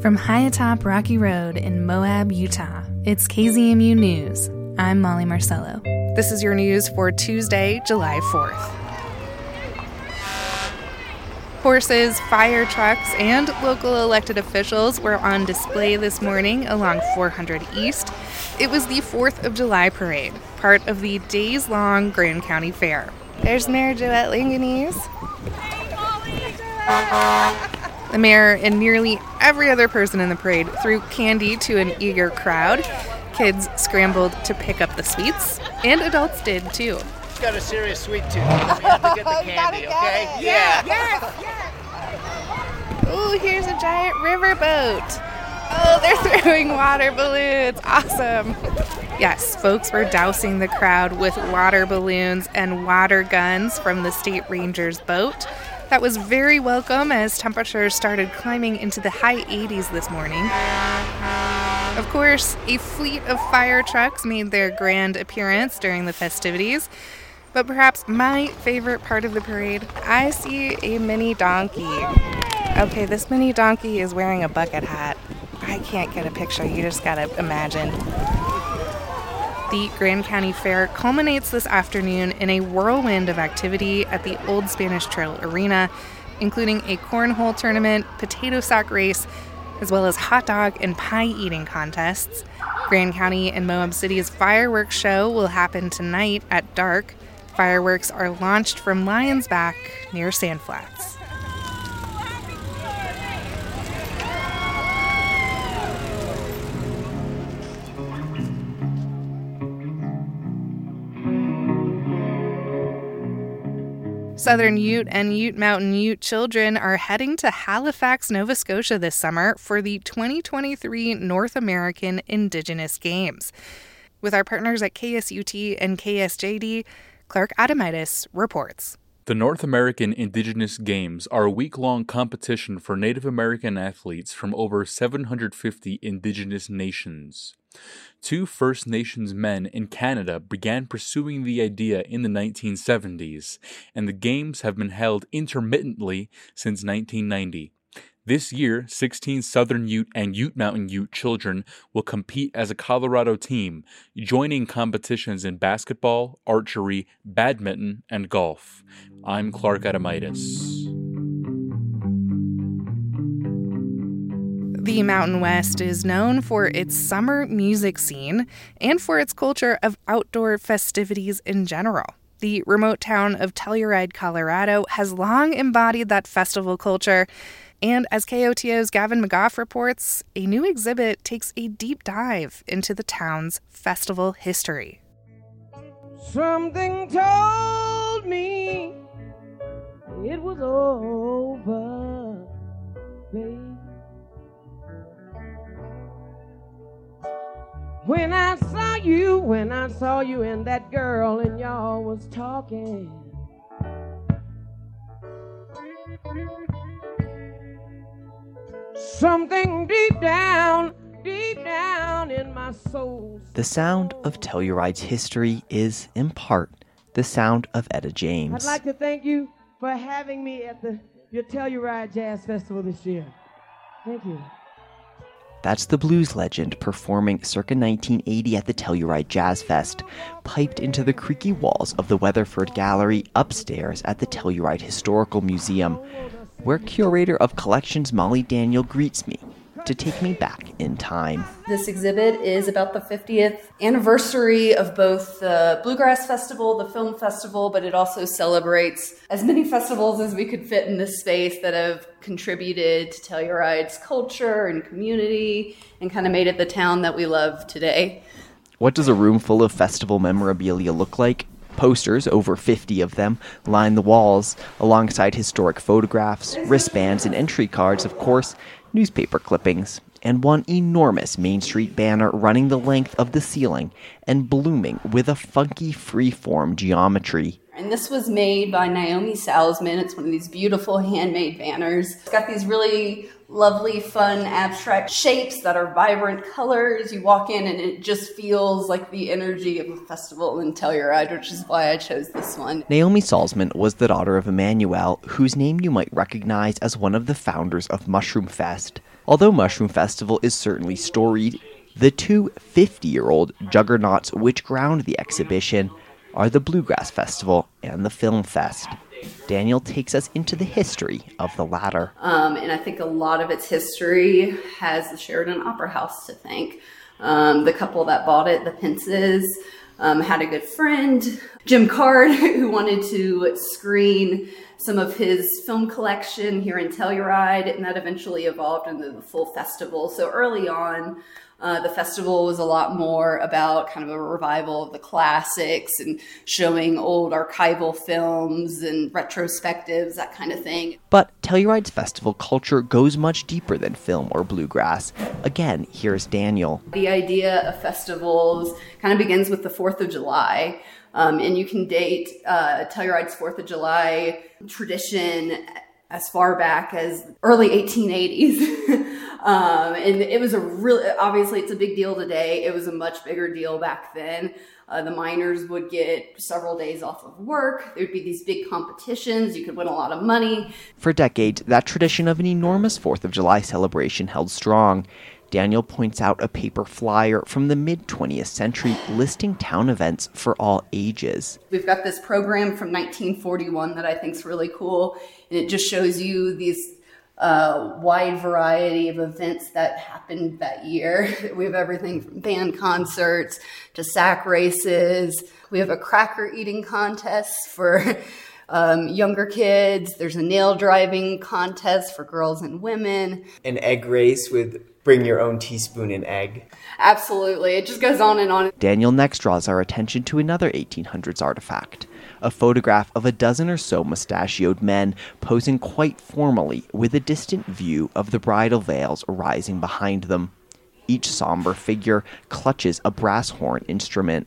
From high atop Rocky Road in Moab, Utah, it's KZMU News. I'm Molly Marcello. This is your news for Tuesday, July 4th. Horses, fire trucks, and local elected officials were on display this morning along 400 East. It was the 4th of July parade, part of the days long Grand County Fair. There's Mayor Joette Langianese. The mayor and nearly every other person in the parade threw candy to an eager crowd. Kids scrambled to pick up the sweets, and adults did too. It's got a serious sweet tooth. We have to get the candy, okay? Yeah. Yes. yes. Ooh, here's a giant riverboat. Oh, they're throwing water balloons. Awesome. Yes, folks were dousing the crowd with water balloons and water guns from the state ranger's boat. That was very welcome as temperatures started climbing into the high 80s this morning. Of course, a fleet of fire trucks made their grand appearance during the festivities. But perhaps my favorite part of the parade, I see a mini donkey. Okay, this mini donkey is wearing a bucket hat. I can't get a picture, you just gotta imagine. The Grand County Fair culminates this afternoon in a whirlwind of activity at the Old Spanish Trail Arena, including a cornhole tournament, potato sack race, as well as hot dog and pie eating contests. Grand County and Moab City's fireworks show will happen tonight at dark. Fireworks are launched from Lions Back near Sand Flats. Southern Ute and Ute Mountain Ute children are heading to Halifax, Nova Scotia this summer for the 2023 North American Indigenous Games. With our partners at KSUT and KSJD, Clark Adamitis reports. The North American Indigenous Games are a week long competition for Native American athletes from over 750 Indigenous nations. Two First Nations men in Canada began pursuing the idea in the 1970s, and the Games have been held intermittently since 1990. This year, 16 Southern Ute and Ute Mountain Ute children will compete as a Colorado team, joining competitions in basketball, archery, badminton, and golf. I'm Clark Adamitis. The Mountain West is known for its summer music scene and for its culture of outdoor festivities in general. The remote town of Telluride, Colorado has long embodied that festival culture. And as KOTO's Gavin McGough reports, a new exhibit takes a deep dive into the town's festival history. Something told me it was over, When I saw you, when I saw you and that girl and y'all was talking. Something deep down, deep down in my soul. The sound of Telluride's history is, in part, the sound of Etta James. I'd like to thank you for having me at the your Telluride Jazz Festival this year. Thank you. That's the blues legend performing circa 1980 at the Telluride Jazz Fest, piped into the creaky walls of the Weatherford Gallery upstairs at the Telluride Historical Museum, where curator of collections Molly Daniel greets me to take me back in time. This exhibit is about the 50th anniversary of both the Bluegrass Festival, the Film Festival, but it also celebrates as many festivals as we could fit in this space that have contributed to Telluride's culture and community and kind of made it the town that we love today. What does a room full of festival memorabilia look like? Posters, over 50 of them, line the walls, alongside historic photographs, wristbands, and entry cards, of course, newspaper clippings, and one enormous Main Street banner running the length of the ceiling and blooming with a funky freeform geometry. And this was made by Naomi Salzman. It's one of these beautiful handmade banners. It's got these really lovely, fun, abstract shapes that are vibrant colors. You walk in and it just feels like the energy of a festival in Telluride, which is why I chose this one. Naomi Salzman was the daughter of Emmanuel, whose name you might recognize as one of the founders of Mushroom Fest. Although Mushroom Festival is certainly storied, the two 50 year old juggernauts which ground the exhibition are the Bluegrass Festival and the Film Fest. Daniel takes us into the history of the latter. Um, and I think a lot of its history has the Sheridan Opera House to thank. Um, the couple that bought it, the Pences, um, had a good friend, Jim Card, who wanted to screen some of his film collection here in Telluride, and that eventually evolved into the full festival. So early on, uh, the festival was a lot more about kind of a revival of the classics and showing old archival films and retrospectives, that kind of thing. But Telluride's festival culture goes much deeper than film or bluegrass. Again, here's Daniel. The idea of festivals kind of begins with the 4th of July. Um, and you can date uh, Telluride's Fourth of July tradition as far back as early 1880s. um, and it was a really, obviously, it's a big deal today. It was a much bigger deal back then. Uh, the miners would get several days off of work. There would be these big competitions. You could win a lot of money. For decades, that tradition of an enormous 4th of July celebration held strong. Daniel points out a paper flyer from the mid 20th century listing town events for all ages. We've got this program from 1941 that I think is really cool, it just shows you these uh, wide variety of events that happened that year. We have everything from band concerts to sack races. We have a cracker eating contest for um, younger kids. There's a nail driving contest for girls and women. An egg race with bring your own teaspoon and egg. Absolutely. It just goes on and on. Daniel next draws our attention to another 1800s artifact a photograph of a dozen or so mustachioed men posing quite formally with a distant view of the bridal veils rising behind them. Each somber figure clutches a brass horn instrument.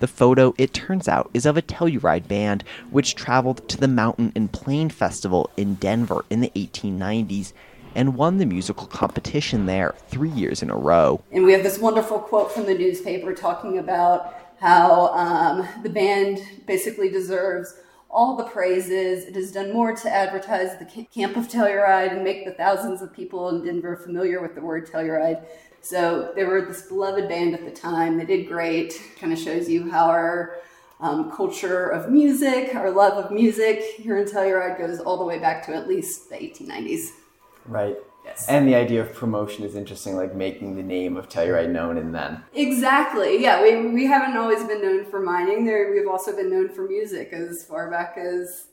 The photo, it turns out, is of a Telluride band which traveled to the Mountain and Plain Festival in Denver in the 1890s and won the musical competition there three years in a row. And we have this wonderful quote from the newspaper talking about how um, the band basically deserves all the praises. It has done more to advertise the camp of Telluride and make the thousands of people in Denver familiar with the word Telluride. So they were this beloved band at the time. They did great. Kind of shows you how our um, culture of music, our love of music here in Telluride goes all the way back to at least the 1890s. Right. Yes. And the idea of promotion is interesting, like making the name of Telluride known in then. Exactly. Yeah, we, we haven't always been known for mining. There, we've also been known for music as far back as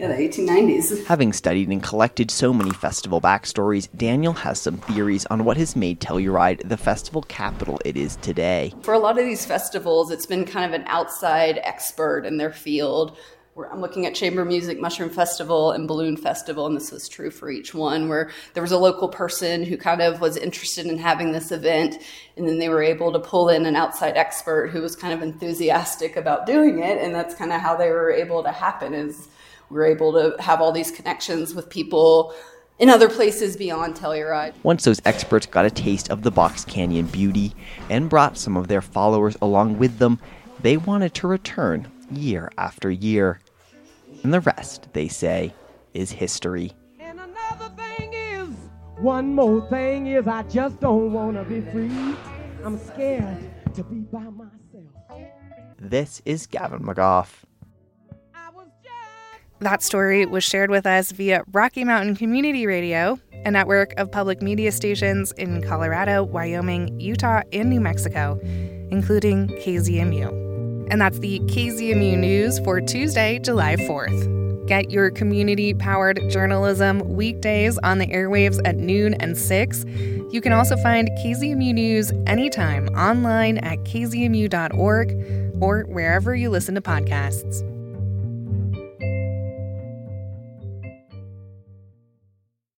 yeah, the 1890s. Having studied and collected so many festival backstories, Daniel has some theories on what has made Telluride the festival capital it is today. For a lot of these festivals, it's been kind of an outside expert in their field I'm looking at Chamber Music Mushroom Festival and Balloon Festival, and this was true for each one, where there was a local person who kind of was interested in having this event, and then they were able to pull in an outside expert who was kind of enthusiastic about doing it, and that's kind of how they were able to happen. Is we were able to have all these connections with people in other places beyond Telluride. Once those experts got a taste of the Box Canyon beauty and brought some of their followers along with them, they wanted to return year after year. And the rest, they say, is history. And another thing is, one more thing is, I just don't want to be free. I'm scared to be by myself. This is Gavin McGough. That story was shared with us via Rocky Mountain Community Radio, a network of public media stations in Colorado, Wyoming, Utah, and New Mexico, including KZMU. And that's the KZMU News for Tuesday, July 4th. Get your community powered journalism weekdays on the airwaves at noon and 6. You can also find KZMU News anytime online at kzmu.org or wherever you listen to podcasts.